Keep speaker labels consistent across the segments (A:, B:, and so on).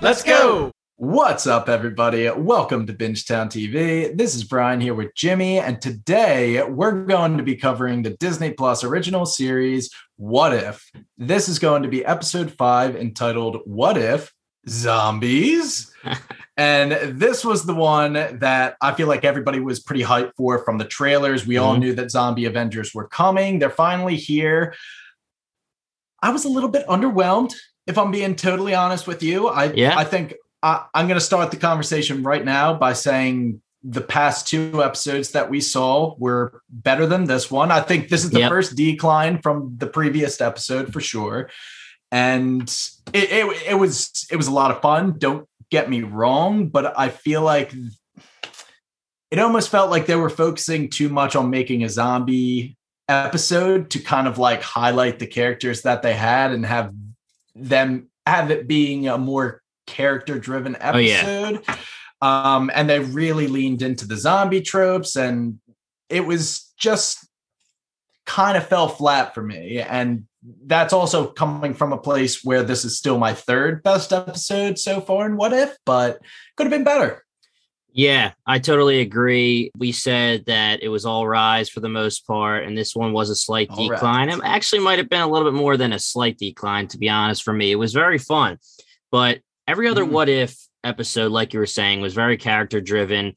A: Let's go.
B: What's up, everybody? Welcome to Bingetown TV. This is Brian here with Jimmy, and today we're going to be covering the Disney Plus original series, What If? This is going to be episode five entitled What If Zombies? and this was the one that I feel like everybody was pretty hyped for from the trailers. We all
A: Mhm.
B: knew that Zombie Avengers were coming, they're finally here. I was a little bit underwhelmed, if I'm being totally honest with you. I,
A: Yeah.
B: I think I, I'm going to start the conversation right now by saying the past two episodes that we saw were better than this one. I think this is the
A: Yep.
B: first decline from the previous episode for sure. And it, it, it was it was a lot of fun. Don't get me wrong, but I feel like it almost felt like they were focusing too much on making a zombie episode to kind of like highlight the characters that they had and have them have it being a more character driven
A: Oh, yeah.
B: episode. Um, and they really leaned into the zombie tropes, and it was just kind of fell flat for me. And that's also coming from a place where this is still my third best episode so far in What If, but could have been better.
A: Yeah, I totally agree. We said that it was all rise for the most part, and this one was a slight
B: All
A: decline.
B: rise.
A: It actually might have been a little bit more than a slight decline, to be honest, for me. It was very fun. But every other
B: Mm.
A: what if episode, like you were saying, was very character driven.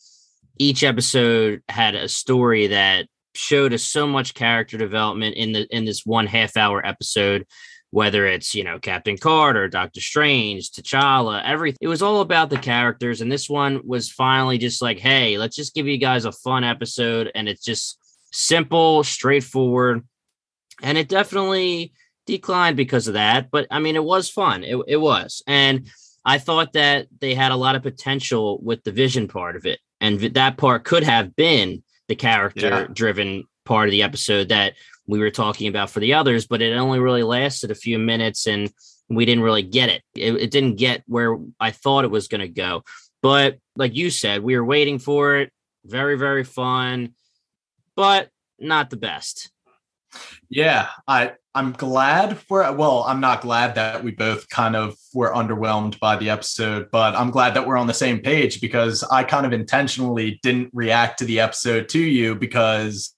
A: Each episode had a story that showed us so much character development in the in this one half hour episode whether it's you know Captain Carter, Doctor Strange, T'Challa, everything. It was all about the characters, and this one was finally just like, hey, let's just give you guys a fun episode, and it's just simple, straightforward, and it definitely declined because of that. But I mean, it was fun. It it was, and I thought that they had a lot of potential with the vision part of it, and that part could have been the character driven part of the episode that we were talking about for the others, but it only really lasted a few minutes and we didn't really get it. It, it didn't get where I thought it was going to go. But like you said, we were waiting for it. Very, very fun, but not the best.
B: Yeah, I I'm glad for well, I'm not glad that we both kind of were underwhelmed by the episode, but I'm glad that we're on the same page because I kind of intentionally didn't react to the episode to you because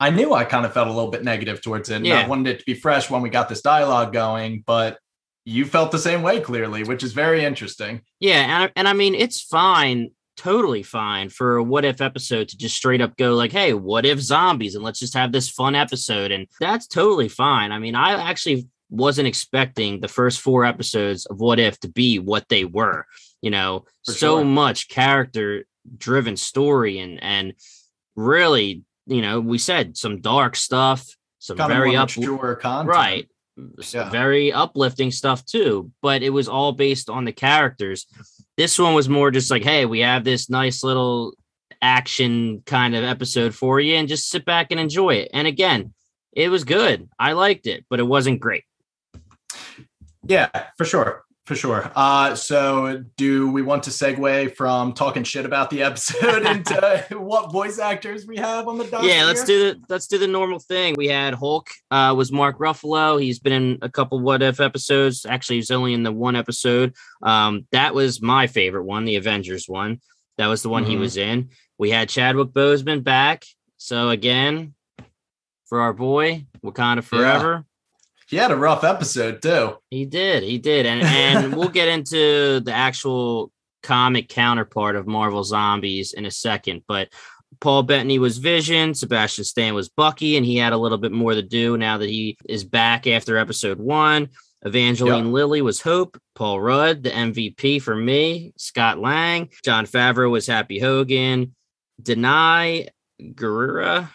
B: I knew I kind of felt a little bit negative towards it. And I wanted it to be fresh when we got this dialogue going, but you felt the same way clearly, which is very interesting.
A: Yeah, and I, and I mean it's fine, totally fine for a what if episode to just straight up go like, "Hey, what if zombies?" and let's just have this fun episode, and that's totally fine. I mean, I actually wasn't expecting the first four episodes of What If to be what they were. You know,
B: For
A: so
B: sure.
A: much character driven story and and really, you know, we said some dark stuff, some
B: Kind
A: very up right.
B: Yeah.
A: very uplifting stuff too but it was all based on the characters. This one was more just like hey we have this nice little action kind of episode for you and just sit back and enjoy it. And again it was good. I liked it but it wasn't great.
B: Yeah, for sure. For sure. Uh, so do we want to segue from talking shit about the episode into what voice actors we have on the docket?
A: yeah let's do the let's do the normal thing. We had hulk uh was mark ruffalo. He's been in a couple what if episodes. Actually he's only in the one episode. Um that was my favorite one the avengers one. That was the one he
B: Mhm.
A: was in. We had chadwick boseman back. So again for our boy wakanda forever
B: He had a rough episode too.
A: he did he did and and we'll get into the actual comic counterpart of marvel zombies in a second but Paul Bettany was Vision, Sebastian Stan was Bucky, and he had a little bit more to do now that he is back after episode one. Evangeline Lilly was Hope, Paul Rudd, the MVP for me, Scott Lang, Jon Favreau was Happy Hogan, Danai Gurira.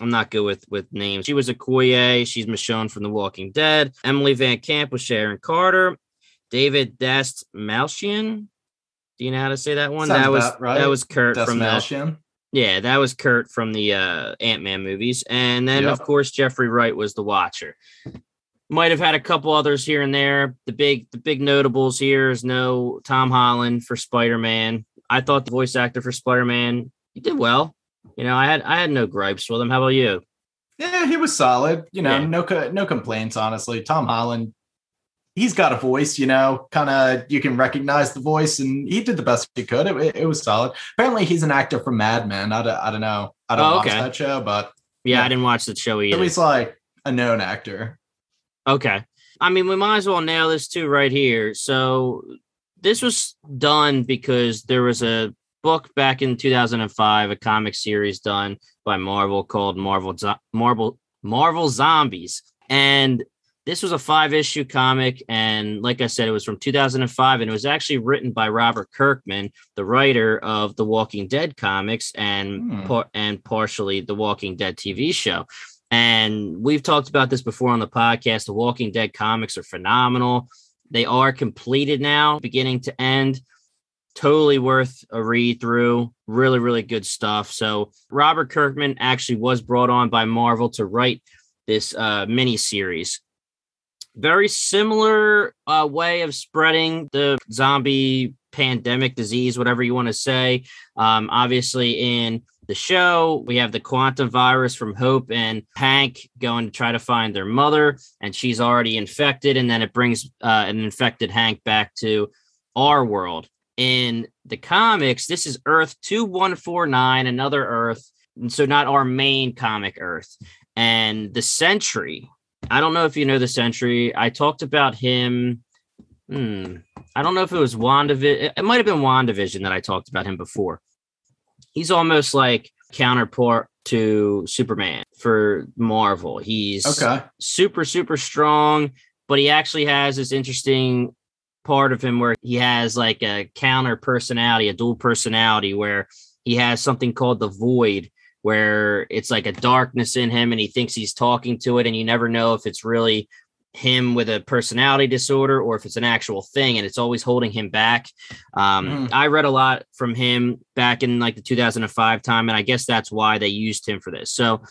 A: I'm not good with with names. She was a Okoye. She's Michonne from The Walking Dead. Emily Van Camp was Sharon Carter. David Dest Malchian. Do you know how to say that one?
B: Sounds
A: that was
B: right.
A: that was Kurt from the yeah, that was Kurt from the uh, Ant Man movies, and then
B: Yep.
A: of course Jeffrey Wright was the Watcher. Might have had a couple others here and there. The big, the big notables here is no Tom Holland for Spider Man. I thought the voice actor for Spider Man he did well. You know, I had I had no gripes with him. How about you?
B: Yeah, he was solid. You know,
A: Yeah.
B: no no complaints. Honestly, Tom Holland, he's got a voice, you know, kind of you can recognize the voice, and he did the best he could. It, it, was solid. Apparently, he's an actor from Mad Men. I don't, I don't know. I don't
A: Oh,
B: watch
A: okay.
B: that show, but
A: Yeah,
B: Yeah.
A: I didn't watch the show either.
B: least like a known actor.
A: Okay. I mean, we might as well nail this too right here. So this was done because there was a book back in 2005, a comic series done by Marvel called Marvel Zo- Marvel Marvel Zombies, and this was a five issue comic. And like I said, it was from 2005, and it was actually written by Robert Kirkman, the writer of the Walking Dead comics and
B: Hmm.
A: par- and partially the Walking Dead TV show. And we've talked about this before on the podcast. The Walking Dead comics are phenomenal. They are completed now, beginning to end. Totally worth a read through. Really, really good stuff. So, Robert Kirkman actually was brought on by Marvel to write this uh, mini series. Very similar uh, way of spreading the zombie pandemic disease, whatever you want to say. Um, obviously, in the show. We have the quantum virus from Hope and Hank going to try to find their mother, and she's already infected. And then it brings uh, an infected Hank back to our world. In the comics, this is Earth 2149, another Earth. And so, not our main comic Earth. And the Sentry, I don't know if you know the Sentry. I talked about him. Hmm. I don't know if it was WandaVision. It might have been WandaVision that I talked about him before he's almost like counterpart to Superman for Marvel. He's
B: Okay.
A: super super strong, but he actually has this interesting part of him where he has like a counter personality, a dual personality where he has something called the void where it's like a darkness in him and he thinks he's talking to it and you never know if it's really him with a personality disorder or if it's an actual thing and it's always holding him back um,
B: Mhm.
A: i read a lot from him back in like the 2005 time and i guess that's why they used him for this so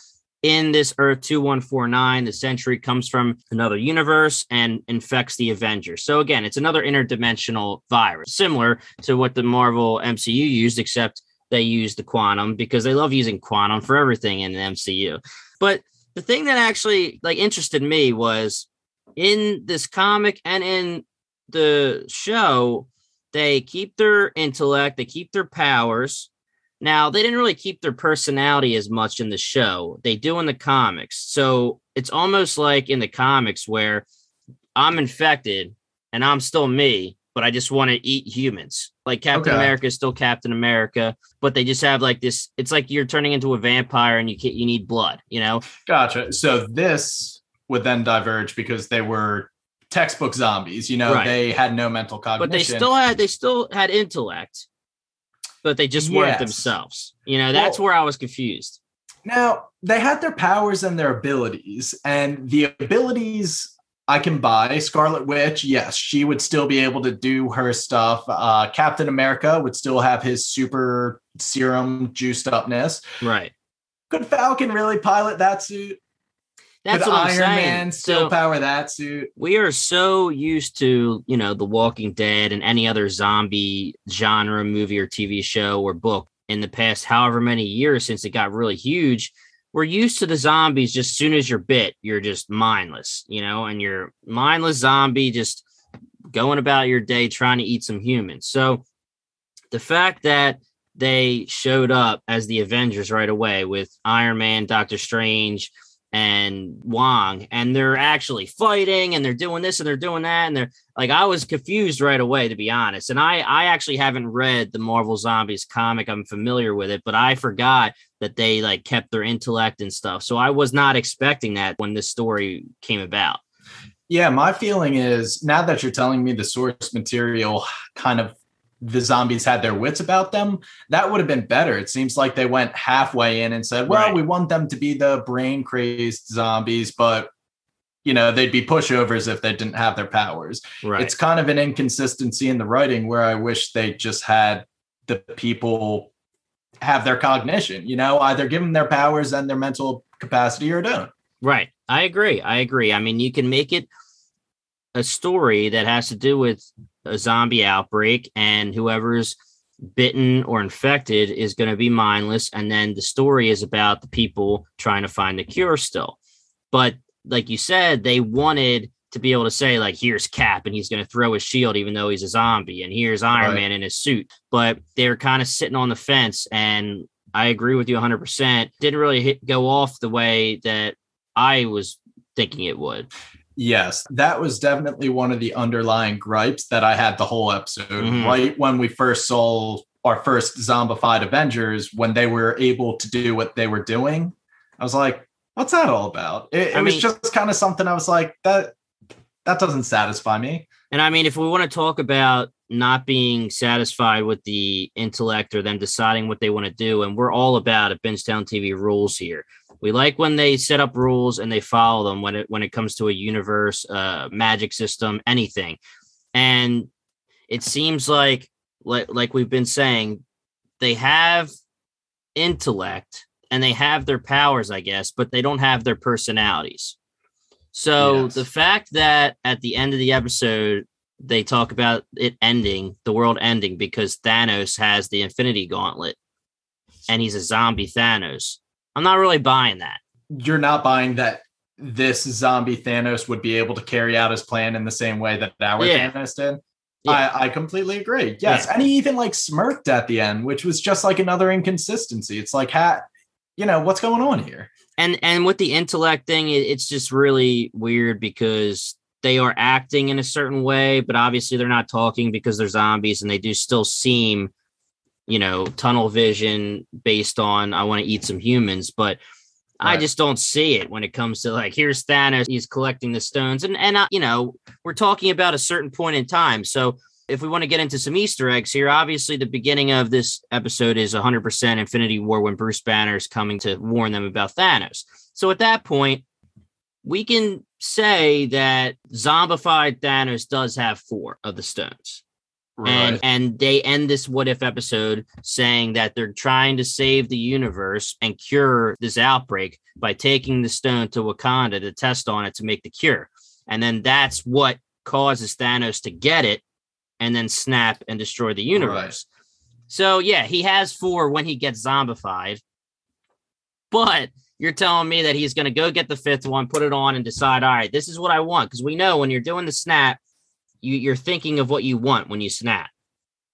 A: in this earth 2149 the Sentry comes from another universe and infects the avengers so again it's another interdimensional virus similar to what the marvel mcu used except they use the quantum because they love using quantum for everything in the mcu but the thing that actually like interested me was in this comic and in the show they keep their intellect they keep their powers now they didn't really keep their personality as much in the show they do in the comics so it's almost like in the comics where i'm infected and i'm still me but i just want to eat humans like captain
B: Okay.
A: america is still captain america but they just have like this it's like you're turning into a vampire and you can't, you need blood you know
B: Gotcha. So this would then diverge because they were textbook zombies. You know,
A: Right.
B: they had no mental cognition.
A: but they still had they still had intellect but they just weren't
B: Yes.
A: themselves you know that's
B: Well-
A: where i was confused
B: Now, they had their powers and their abilities, and the abilities I can buy. Scarlet Witch, yes, she would still be able to do her stuff. Uh, Captain America would still have his super serum juiced upness.
A: right
B: Could Falcon really pilot that suit?
A: That's
B: Could
A: what i'm saying
B: Man still
A: so
B: power that suit?
A: we are so used to you know the walking dead and any other zombie genre movie or tv show or book in the past however many years since it got really huge. We're used to the zombies just soon as you're bit you're just mindless you know and you're mindless zombie just going about your day trying to eat some humans. So the fact that they showed up as the avengers right away with iron man doctor strange and wong and they're actually fighting and they're doing this and they're doing that and they're like i was confused right away to be honest. And i i actually haven't read the marvel zombies comic. I'm familiar with it but i forgot that they like kept their intellect and stuff. So i was not expecting that when this story came about.
B: Yeah, my feeling is now that you're telling me the source material kind of the zombies had their wits about them, that would have been better. It seems like they went halfway in and said, well,
A: Right.
B: we want them to be the brain crazed zombies, but you know, they'd be pushovers if they didn't have their powers.
A: right
B: It's kind of an inconsistency in the writing where I wish they just had the people have their cognition, you know, either give them their powers and their mental capacity or don't.
A: Right. I agree. I agree. I mean, you can make it a story that has to do with a zombie outbreak and whoever's bitten or infected is going to be mindless and then the story is about the people trying to find the cure still. But like you said, they wanted to be able to say like here's cap and he's going to throw his shield even though he's a zombie and here's iron right. man in his suit but they're kind of sitting on the fence and i agree with you 100% didn't really hit, go off the way that i was thinking it would
B: yes that was definitely one of the underlying gripes that i had the whole episode mm-hmm. right when we first saw our first zombified avengers when they were able to do what they were doing i was like what's that all about it, it was just kind of something i was like that that doesn't satisfy me.
A: And I mean, if we want to talk about not being satisfied with the intellect or them deciding what they want to do, and we're all about at Bingetown TV rules here. We like when they set up rules and they follow them when it when it comes to a universe, uh, magic system, anything. And it seems like, like like we've been saying, they have intellect and they have their powers, I guess, but they don't have their personalities. So yes. the fact that at the end of the episode they talk about it ending, the world ending because Thanos has the Infinity Gauntlet and he's a zombie Thanos. I'm not really buying that.
B: You're not buying that this zombie Thanos would be able to carry out his plan in the same way that our yeah. Thanos did. Yeah. I, I completely agree. Yes. Yeah. And he even like smirked at the end, which was just like another inconsistency. It's like, ha, you know, what's going on here?
A: and and with the intellect thing it, it's just really weird because they are acting in a certain way but obviously they're not talking because they're zombies and they do still seem you know tunnel vision based on i want to eat some humans but right. i just don't see it when it comes to like here's thanos he's collecting the stones and and uh, you know we're talking about a certain point in time so if we want to get into some Easter eggs here, obviously the beginning of this episode is 100% Infinity War when Bruce Banner is coming to warn them about Thanos. So at that point, we can say that zombified Thanos does have four of the stones. Right. And and they end this what if episode saying that they're trying to save the universe and cure this outbreak by taking the stone to Wakanda to test on it to make the cure. And then that's what causes Thanos to get it and then snap and destroy the universe. Right. So yeah, he has four when he gets zombified. But you're telling me that he's going to go get the fifth one, put it on, and decide, all right, this is what I want. Because we know when you're doing the snap, you, you're thinking of what you want when you snap.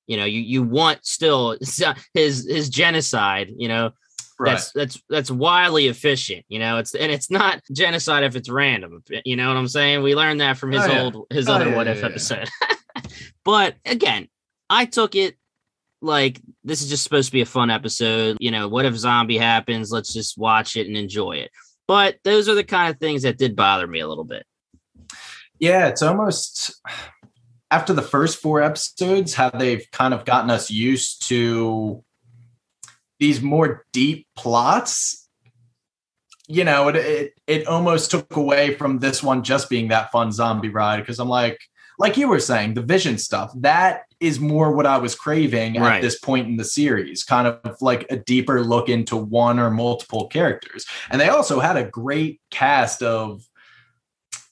A: You know, you you want still his his genocide. You know, Right. That's that's that's wildly efficient, you know. It's and it's not genocide if it's random. You know what I'm saying? We learned that from his oh, yeah. old his oh, other yeah, what if yeah, episode. but again, I took it like this is just supposed to be a fun episode. You know, what if zombie happens? Let's just watch it and enjoy it. But those are the kind of things that did bother me a little bit.
B: Yeah, it's almost after the first four episodes, how they've kind of gotten us used to these more deep plots you know it, it it almost took away from this one just being that fun zombie ride because i'm like like you were saying the vision stuff that is more what i was craving right. at this point in the series kind of like a deeper look into one or multiple characters and they also had a great cast of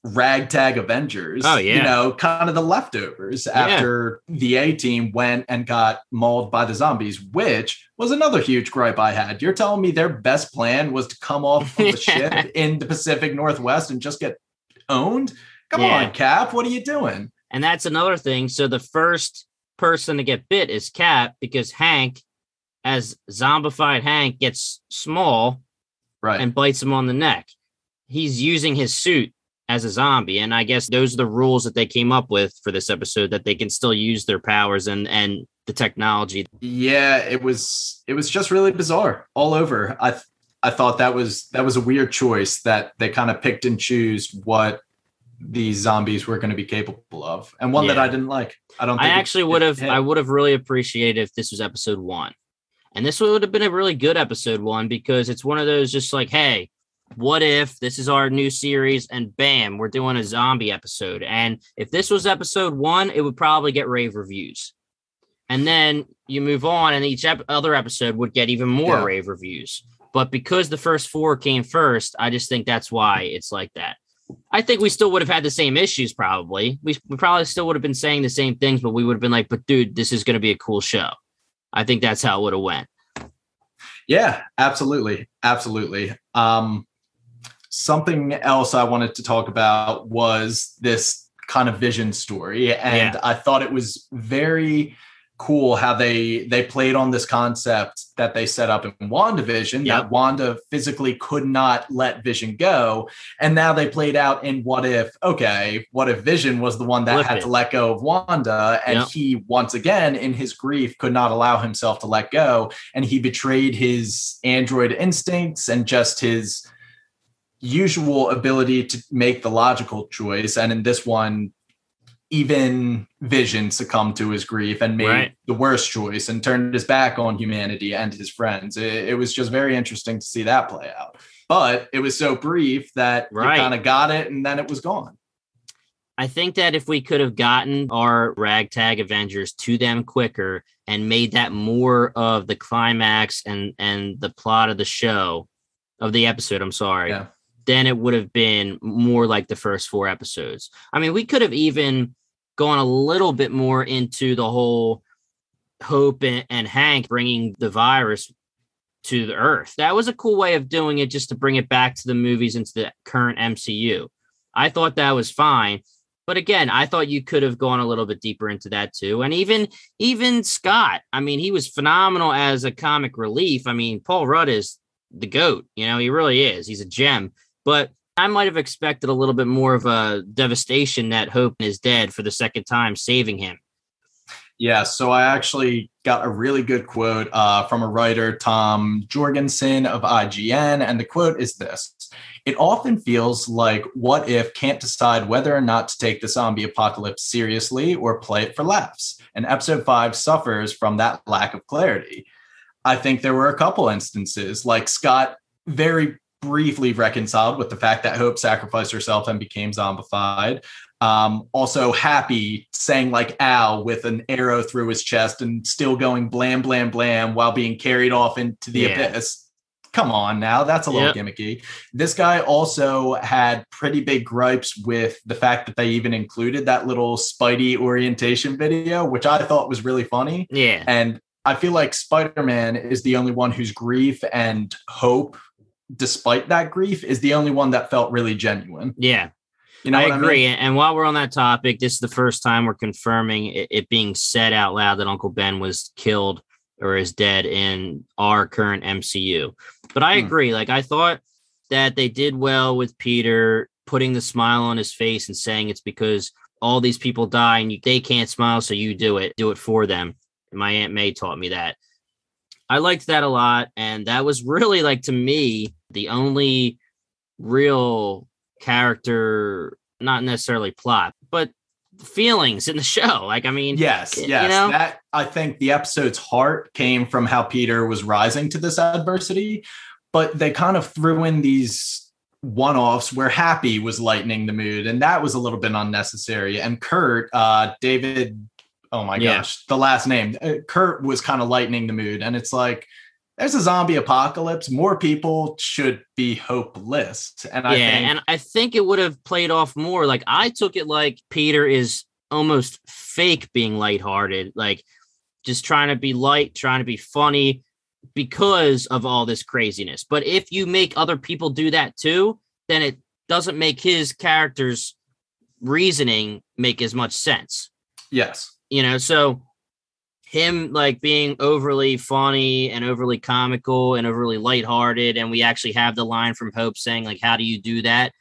B: ragtag Avengers.
A: Oh, yeah.
B: You know, kind of the leftovers yeah. after the A team went and got mauled by the zombies, which was another huge gripe I had. You're telling me their best plan was to come off of the ship in the Pacific Northwest and just get owned? Come yeah. on, Cap. What are you doing?
A: And that's another thing. So the first person to get bit is Cap because Hank, as zombified Hank, gets small
B: right.
A: and bites him on the neck. He's using his suit as a zombie. And I guess those are the rules that they came up with for this episode that they can still use their powers and and the technology.
B: Yeah, it was it was just really bizarre all over. I th- I thought that was that was a weird choice that they kind of picked and choose what these zombies were going to be capable of, and one yeah. that I didn't like. I don't.
A: Think I actually would have. I would have really appreciated if this was episode one, and this would have been a really good episode one because it's one of those just like, hey, what if this is our new series and bam, we're doing a zombie episode? And if this was episode one, it would probably get rave reviews. And then you move on, and each ep- other episode would get even more yeah. rave reviews. But because the first four came first, I just think that's why it's like that. I think we still would have had the same issues, probably. We, we probably still would have been saying the same things, but we would have been like, but dude, this is going to be a cool show. I think that's how it would have went.
B: Yeah, absolutely. Absolutely. Um, Something else I wanted to talk about was this kind of vision story. And
A: Yeah.
B: I thought it was very cool how they they played on this concept that they set up in WandaVision
A: Yep.
B: that Wanda physically could not let Vision go. And now they played out in what if, okay, what if Vision was the one that
A: Flip
B: had
A: it.
B: to let go of Wanda and
A: Yep.
B: he once again in his grief could not allow himself to let go and he betrayed his android instincts and just his usual ability to make the logical choice and in this one even vision succumbed to his grief and made
A: Right.
B: the worst choice and turned his back on humanity and his friends it, it was just very interesting to see that play out but it was so brief that
A: Right.
B: you kind of got it and then it was gone
A: I think that if we could have gotten our ragtag Avengers to them quicker and made that more of the climax and and the plot of the show of the episode, I'm sorry,
B: Yeah.
A: Then it would have been more like the first four episodes. I mean, we could have even gone a little bit more into the whole Hope and, and Hank bringing the virus to the Earth. That was a cool way of doing it, just to bring it back to the movies into the current MCU. I thought that was fine. But again, I thought you could have gone a little bit deeper into that too. And even even Scott, I mean, he was phenomenal as a comic relief. I mean, Paul Rudd is the goat, you know, he really is. He's a gem. But I might have expected a little bit more of a devastation that Hope is dead for the second time, saving him.
B: Yeah, so I actually got a really good quote uh, from a writer, Tom Jorgensen of IGN, and the quote is this It often feels like What If can't decide whether or not to take the zombie apocalypse seriously or play it for laughs. And episode five suffers from that lack of clarity. I think there were a couple instances, like Scott very briefly reconciled with the fact that Hope sacrificed herself and became zombified um, also happy saying like Al with an arrow through his chest and still going blam blam blam while being carried off into the
A: Yeah.
B: abyss. Come on now, that's a little gimmicky. This guy also had pretty big gripes with the fact that they even included that little Spidey orientation video, which I thought was really funny.
A: Yeah.
B: And I feel like Spider Man is the only one whose grief and hope, despite that grief, is the only one that felt really genuine.
A: Yeah.
B: You know,
A: I agree.
B: mean?
A: And while we're on that topic, this is the first time we're confirming it, it being said out loud that Uncle Ben was killed or is dead in our current MCU. But I
B: Hmm.
A: agree. Like I thought that they did well with Peter putting the smile on his face and saying it's because all these people die and you, they can't smile, so you do it. Do it for them. And my Aunt May taught me that. I liked that a lot, and that was really like to me the only real character, not necessarily plot, but feelings in the show. Like, I mean,
B: Yes, yes.
A: you know?
B: That I think the episode's heart came from how Peter was rising to this adversity, but they kind of threw in these one-offs where Happy was lightening the mood, and that was a little bit unnecessary. And Kurt, uh, David, oh my
A: Yeah.
B: gosh, the last name, uh, Kurt was kind of lightening the mood, and it's like. There's a zombie apocalypse. More people should be hopeless. And I
A: yeah,
B: think
A: and I think it would have played off more. Like I took it like Peter is almost fake being lighthearted, like just trying to be light, trying to be funny because of all this craziness. But if you make other people do that too, then it doesn't make his character's reasoning make as much sense.
B: yes.
A: You know, so him like being overly funny and overly comical and overly lighthearted, and we actually have the line from Hope saying, like, how do you do that?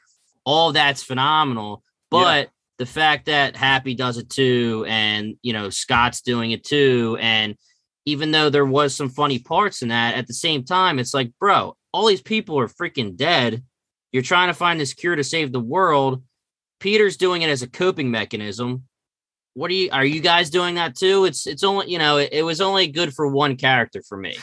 A: All that's phenomenal. But the fact that Happy does it too, and you know, Scott's doing it too, and even though there was some funny parts in that, at the same time, it's like, bro, all these people are freaking dead. You're trying to find this cure to save the world. Peter's doing it as a coping mechanism what are you are you guys doing that too it's it's only you know it, it was only good for one character for me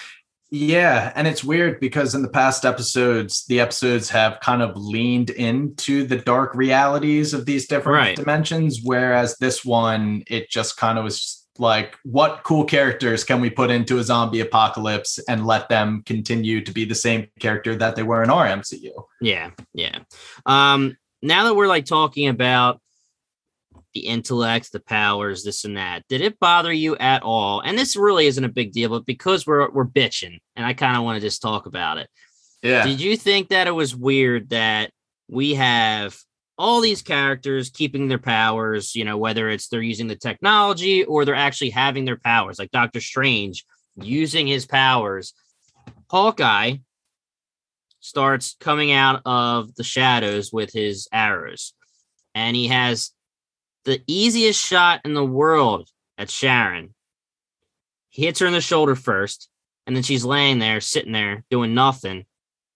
B: Yeah, and it's weird because in the past episodes, the episodes have kind of leaned into the dark realities of these different
A: Right.
B: dimensions, whereas this one, it just kind of was like, what cool characters can we put into a zombie apocalypse and let them continue to be the same character that they were in our MCU?
A: yeah yeah um now that we're like talking about the intellect the powers this and that did it bother you at all and this really isn't a big deal but because we're we're bitching and i kind of want to just talk about it
B: Yeah.
A: Did you think that it was weird that we have all these characters keeping their powers, you know, whether it's they're using the technology or they're actually having their powers, like Doctor Strange using his powers. Hawkeye starts coming out of the shadows with his arrows, and he has the easiest shot in the world at Sharon. He hits her in the shoulder first, and then she's laying there, sitting there, doing nothing,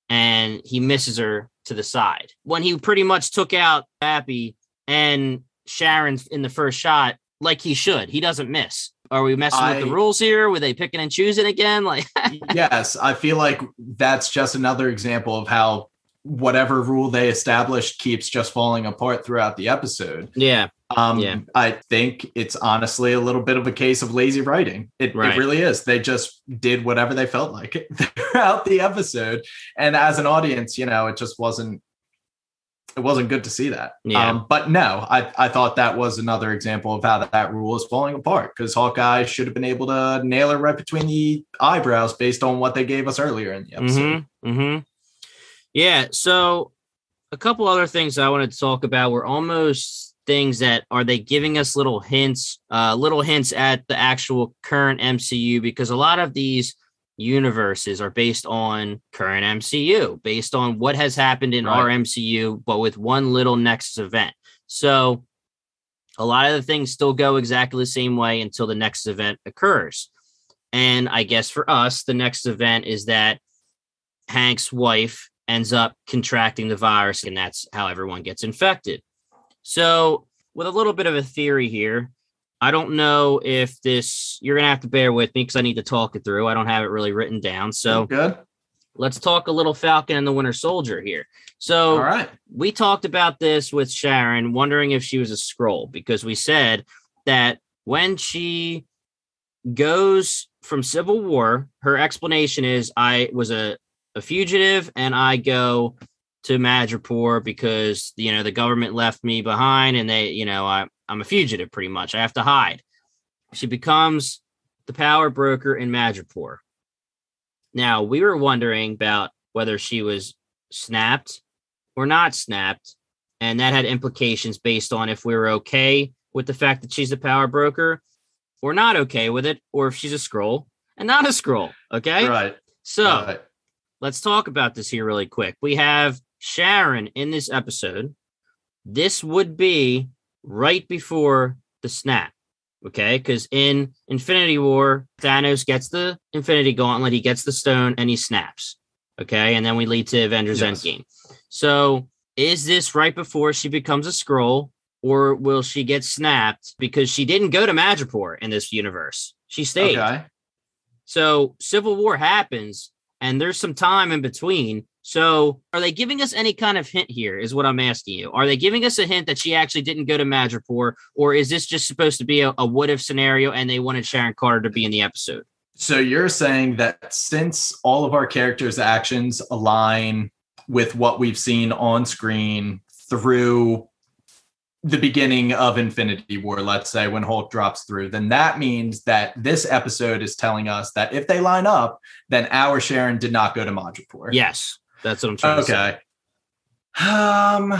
A: and he misses her to the side. When he pretty much took out Happy and Sharon in the first shot, like he should, he doesn't miss. Are we messing
B: I-
A: with the rules here? Were they picking and choosing again? Like,
B: yes, I feel like that's just another example of how whatever rule they established keeps just falling apart throughout the episode.
A: yeah,
B: Um,
A: Yeah.
B: I think it's honestly a little bit of a case of lazy writing. It,
A: Right.
B: it really is. They just did whatever they felt like throughout the episode, and as an audience, you know, it just wasn't. It wasn't good to see that.
A: Yeah.
B: Um, but no, I, I thought that was another example of how that, that rule is falling apart because Hawkeye should have been able to nail it right between the eyebrows based on what they gave us earlier in the episode.
A: Mm-hmm. Mm-hmm. Yeah. So a couple other things I wanted to talk about were almost things that are they giving us little hints, uh, little hints at the actual current MCU because a lot of these universes are based on current MCU, based on what has happened in our MCU, but with one little Nexus event. So a lot of the things still go exactly the same way until the next event occurs. And I guess for us, the next event is that Hank's wife ends up contracting the virus, and that's how everyone gets infected. So, with a little bit of a theory here, I don't know if this, you're going to have to bear with me because I need to talk it through. I don't have it really written down. So,
B: good.
A: let's talk a little Falcon and the Winter Soldier here. So,
B: All right.
A: we talked about this with Sharon, wondering if she was a scroll because we said that when she goes from Civil War, her explanation is I was a, a fugitive and I go to Madripoor because you know the government left me behind and they, you know, I, I'm a fugitive pretty much. I have to hide. She becomes the power broker in Madripoor. Now we were wondering about whether she was snapped or not snapped. And that had implications based on if we were okay with the fact that she's a power broker or not okay with it, or if she's a Skrull and not a Skrull. Okay.
B: Right.
A: So
B: right.
A: let's talk about this here really quick. We have Sharon in this episode. This would be right before the snap. Okay. Because in Infinity War, Thanos gets the Infinity Gauntlet, he gets the stone, and he snaps. Okay. And then we lead to Avengers
B: Yes.
A: Endgame. So is this right before she becomes a Skrull, or will she get snapped because she didn't go to Madripoor in this universe? She stayed.
B: Okay.
A: So Civil War happens, and there's some time in between. So are they giving us any kind of hint here? Is what I'm asking you. Are they giving us a hint that she actually didn't go to Madripoor, or is this just supposed to be a, a what if scenario and they wanted Sharon Carter to be in the episode?
B: So you're saying that since all of our characters' actions align with what we've seen on screen through the beginning of Infinity War, let's say when Hulk drops through, then that means that this episode is telling us that if they line up, then our Sharon did not go to Madripoor.
A: Yes, that's what I'm trying to say.
B: Okay. Um,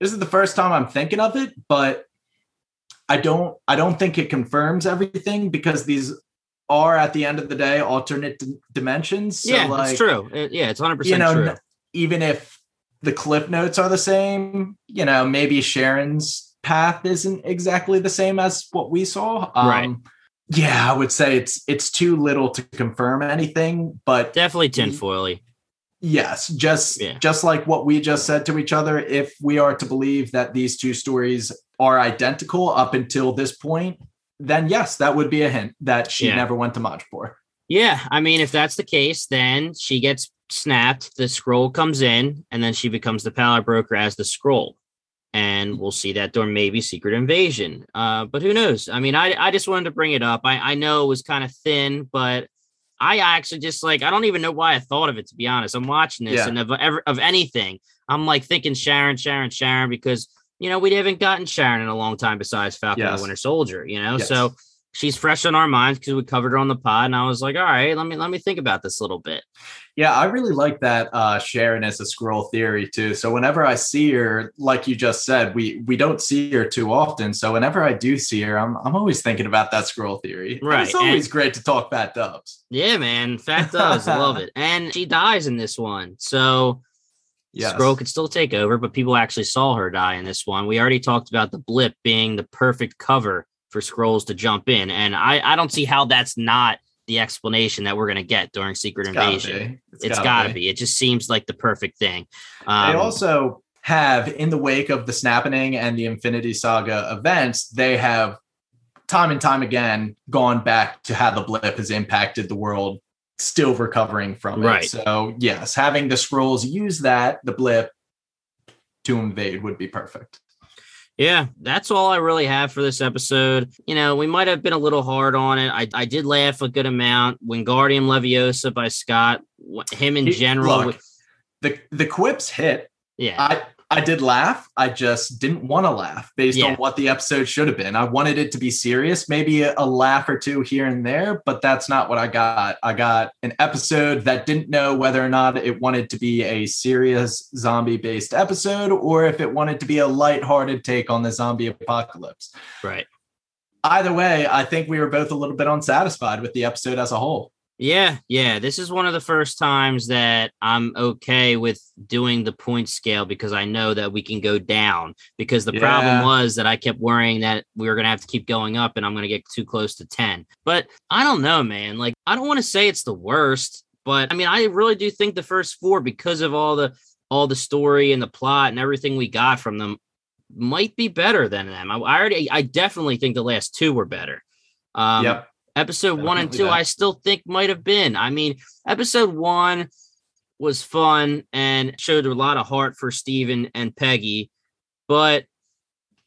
B: this is the first time I'm thinking of it, but I don't. I don't think it confirms everything because these are, at the end of the day, alternate d- dimensions. So
A: yeah,
B: like,
A: it's true. Uh, yeah, it's 100
B: You
A: percent
B: know,
A: true.
B: n- even if the cliff notes are the same, you know, maybe Sharon's path isn't exactly the same as what we saw. Um,
A: Right.
B: Yeah, I would say it's it's too little to confirm anything, but
A: Definitely tinfoily.
B: Yes, just
A: Yeah.
B: just like what we just said to each other, if we are to believe that these two stories are identical up until this point, then yes, that would be a hint that she
A: Yeah.
B: never went to Madripoor.
A: Yeah, I mean, if that's the case, then she gets snapped. The Skrull comes in, and then she becomes the power broker as the Skrull. And we'll see that during maybe Secret Invasion. Uh, but who knows? I mean, I, I just wanted to bring it up. I, I know it was kind of thin, but I actually just like I don't even know why I thought of it to be honest. I'm watching this
B: Yeah.
A: and of ever of anything, I'm like thinking Sharon, Sharon, Sharon because you know we haven't gotten Sharon in a long time besides Falcon and the Winter Soldier. You know,
B: Yes.
A: so she's fresh on our minds because we covered her on the pod, and I was like, all right, let me let me think about this a little bit.
B: Yeah, I really like that uh, Sharon as a Skrull theory too. So whenever I see her, like you just said, we we don't see her too often. So whenever I do see her, I'm I'm always thinking about that Skrull theory.
A: Right,
B: And it's always
A: and-
B: great to talk fat dubs.
A: Yeah, man, fat does love it, and she dies in this one, so.
B: Yes.
A: Skrull could still take over, but people actually saw her die in this one. We already talked about the blip being the perfect cover for Skrulls to jump in, and I, I don't see how that's not the explanation that we're going to get during Secret
B: It's gotta
A: Invasion. it's got to be. It just seems like the perfect thing.
B: They
A: Um,
B: also have, in the wake of the Snapping and the Infinity Saga events, they have time and time again gone back to how the blip has impacted the world, still recovering from it.
A: Right.
B: So, yes, having the Skrulls use that, the blip, to invade would be perfect.
A: Yeah, that's all I really have for this episode. You know, we might have been a little hard on it. I, I did laugh a good amount. Wingardium Leviosa by Scott, him in general.
B: look, The the quips hit.
A: yeah,
B: I I did laugh. I just didn't want to laugh based
A: Yeah.
B: on what the episode should have been. I wanted it to be serious, maybe a, a laugh or two here and there, but that's not what I got. I got an episode that didn't know whether or not it wanted to be a serious zombie based episode or if it wanted to be a lighthearted take on the zombie apocalypse.
A: right.
B: Either way, I think we were both a little bit unsatisfied with the episode as a whole.
A: Yeah, yeah. This is one of the first times that I'm okay with doing the point scale because I know that we can go down. Because the problem was that I kept worrying that we were going to have to keep going up and I'm going to get too close to 10. But I don't know, man. Like, I don't want to say it's the worst, but I mean, I really do think the first four, because of all the all the story and the plot and everything we got from them, might be better than them. I, I already, I definitely think the last two were better. Um,
B: yep.
A: Episode one and two
B: that.
A: i still think might have been. I mean episode one was fun and showed a lot of heart for steven and peggy but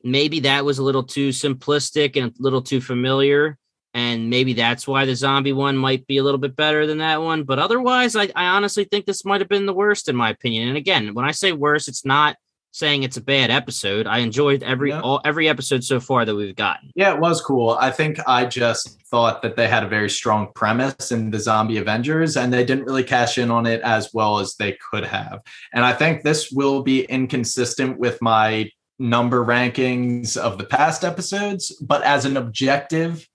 A: maybe that was a little too simplistic and a little too familiar and maybe that's why the zombie one might be a little bit better than that one. But otherwise i, I honestly think this might have been the worst in my opinion. And again when i say worst it's not saying it's a bad episode i enjoyed every
B: Yeah.
A: all, every episode so far that we've gotten
B: Yeah, it was cool. I think I just thought that they had a very strong premise in the Zombie Avengers, and they didn't really cash in on it as well as they could have. And I think this will be inconsistent with my number rankings of the past episodes. But as an objective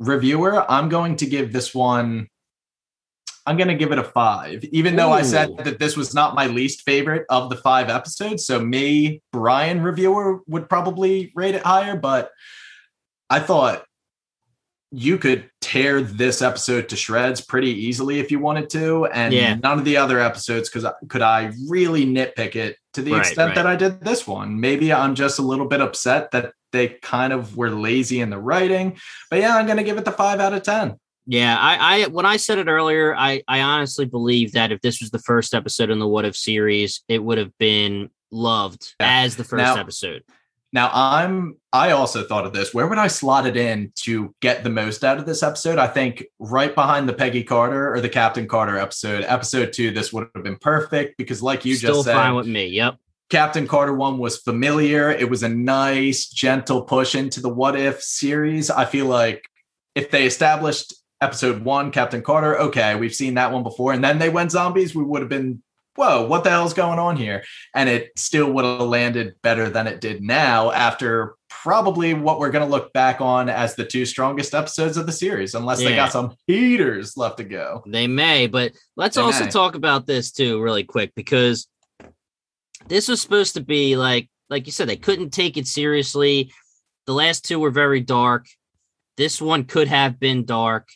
B: reviewer, I'm going to give this one. I'm going to give it a five, even though I said that this was not my least favorite of the five episodes. So, me, Brian, reviewer, would probably rate it higher. But I thought you could tear this episode to shreds pretty easily if you wanted to, and
A: Yeah.
B: none of the other episodes because could I really nitpick it to the
A: Right,
B: extent
A: right.
B: that I did this one. Maybe I'm just a little bit upset that they kind of were lazy in the writing, but yeah, I'm gonna give it the five out of ten.
A: Yeah, I, I when I said it earlier, I, I honestly believe that if this was the first episode in the What If series, it would have been loved
B: Yeah.
A: as the first
B: Now-
A: episode.
B: Now I'm I also thought of this. Where would I slot it in to get the most out of this episode? I think right behind the Peggy Carter or the Captain Carter episode. Episode two, this would have been perfect because, like you
A: Still
B: just said,
A: fine with me. Yep.
B: Captain Carter one was familiar. It was a nice, gentle push into the What If series. I feel like if they established episode one, Captain Carter, okay, we've seen that one before, and then they went zombies, we would have been, whoa, what the hell's going on here? And it still would have landed better than it did now after probably what we're going to look back on as the two strongest episodes of the series, unless they got some heaters left to go.
A: They may, but let's
B: They
A: also
B: may.
A: talk about this too, really quick, because this was supposed to be like, like you said, they couldn't take it seriously. The last two were very dark. This one could have been dark.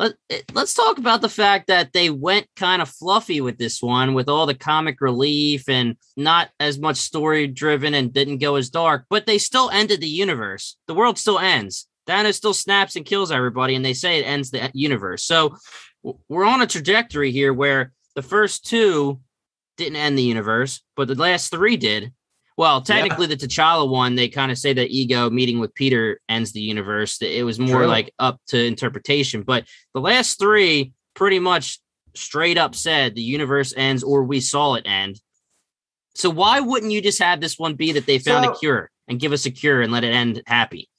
A: Let, eh, let's talk about the fact that they went kind of fluffy with this one, with all the comic relief and not as much story driven and didn't go as dark, but they still ended the universe. The world still ends. Thanos still snaps and kills everybody, and they say it ends the universe. So we're on a trajectory here where the first two didn't end the universe, but the last three did. Well, technically, the T'Challa one, they kind of say that ego meeting with Peter ends the universe. It was more
B: True.
A: like up to interpretation. But the last three pretty much straight up said the universe ends or we saw it end. So why wouldn't you just have this one be that they found a cure and give us a cure and let it end happy?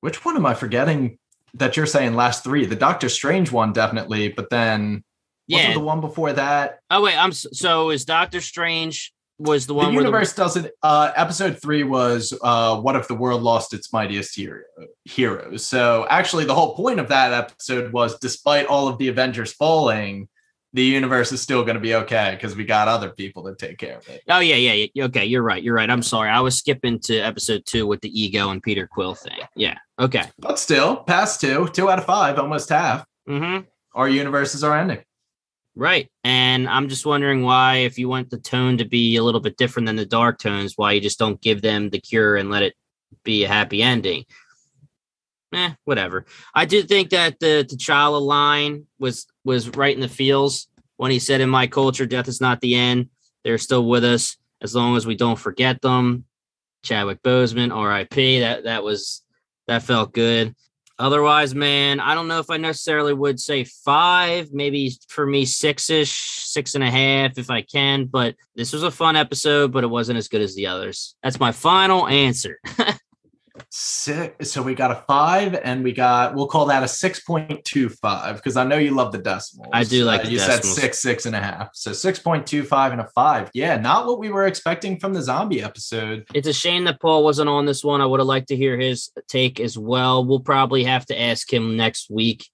B: which one am I forgetting that you're saying last three? The Doctor Strange one definitely, but then yeah, the one before that.
A: Oh wait, I'm so is Doctor Strange was the one
B: the universe the... doesn't uh episode three was uh what if the world lost its mightiest hero, heroes so actually the whole point of that episode was despite all of the avengers falling the universe is still going to be okay because we got other people to take care of it.
A: Oh yeah, yeah, yeah. Okay, you're right. You're right. I'm sorry. I was skipping to episode two with the ego and Peter Quill thing. Yeah. Okay.
B: But still, past two, two out of five, almost half.
A: Mm-hmm.
B: Our universes are ending.
A: Right. And I'm just wondering why, if you want the tone to be a little bit different than the dark tones, why you just don't give them the cure and let it be a happy ending. Eh, whatever. I do think that the T'Challa line was was right in the feels when he said, "In my culture, death is not the end. They're still with us as long as we don't forget them." Chadwick Boseman, R.I.P. That that was that felt good. Otherwise, man, I don't know if I necessarily would say five. Maybe for me, six ish, six and a half if I can. But this was a fun episode, but it wasn't as good as the others. That's my final answer.
B: six. So we got a five, and we got we'll call that a six point two five because I know you love the decimals.
A: I do like.
B: Uh, you decimals. said six, six and a half. So six point two five and a five. Yeah, not what we were expecting from the zombie episode.
A: It's a shame that Paul wasn't on this one. I would have liked to hear his take as well. We'll probably have to ask him next week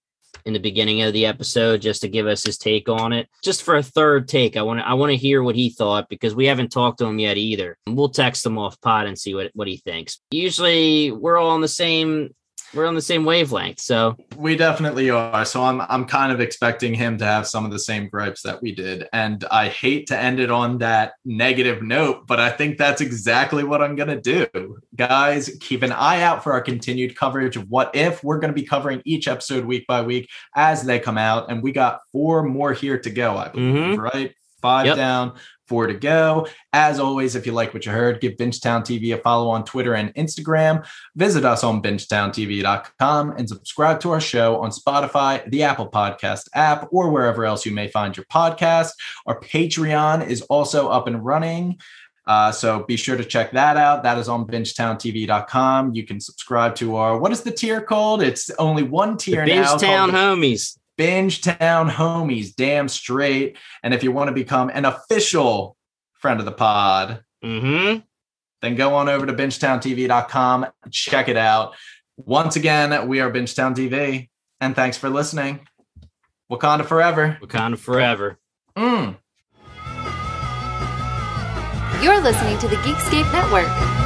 A: in the beginning of the episode just to give us his take on it. Just for a third take, I want to I want to hear what he thought because we haven't talked to him yet either. We'll text him off pod and see what what he thinks. Usually we're all on the same we're on the same wavelength. So
B: we definitely are. So I'm I'm kind of expecting him to have some of the same gripes that we did. And I hate to end it on that negative note, but I think that's exactly what I'm gonna do. Guys, keep an eye out for our continued coverage of what if. We're gonna be covering each episode week by week as they come out. And we got four more here to go, I believe, mm-hmm. right? Five yep. down, four to go. As always, if you like what you heard, give Bingetown TV a follow on Twitter and Instagram. Visit us on bingetowntv.com and subscribe to our show on Spotify, the Apple Podcast app, or wherever else you may find your podcast. Our Patreon is also up and running. Uh, so be sure to check that out. That is on bingetowntv.com. You can subscribe to our what is the tier called? It's only one tier
A: the
B: now.
A: Bingetown Homies.
B: Bingetown homies, damn straight. And if you want to become an official friend of the pod,
A: mm-hmm.
B: then go on over to bingetowntv.com, check it out. Once again, we are Bingetown TV, and thanks for listening. Wakanda forever.
A: Wakanda forever.
B: Mm.
C: You're listening to the Geekscape Network.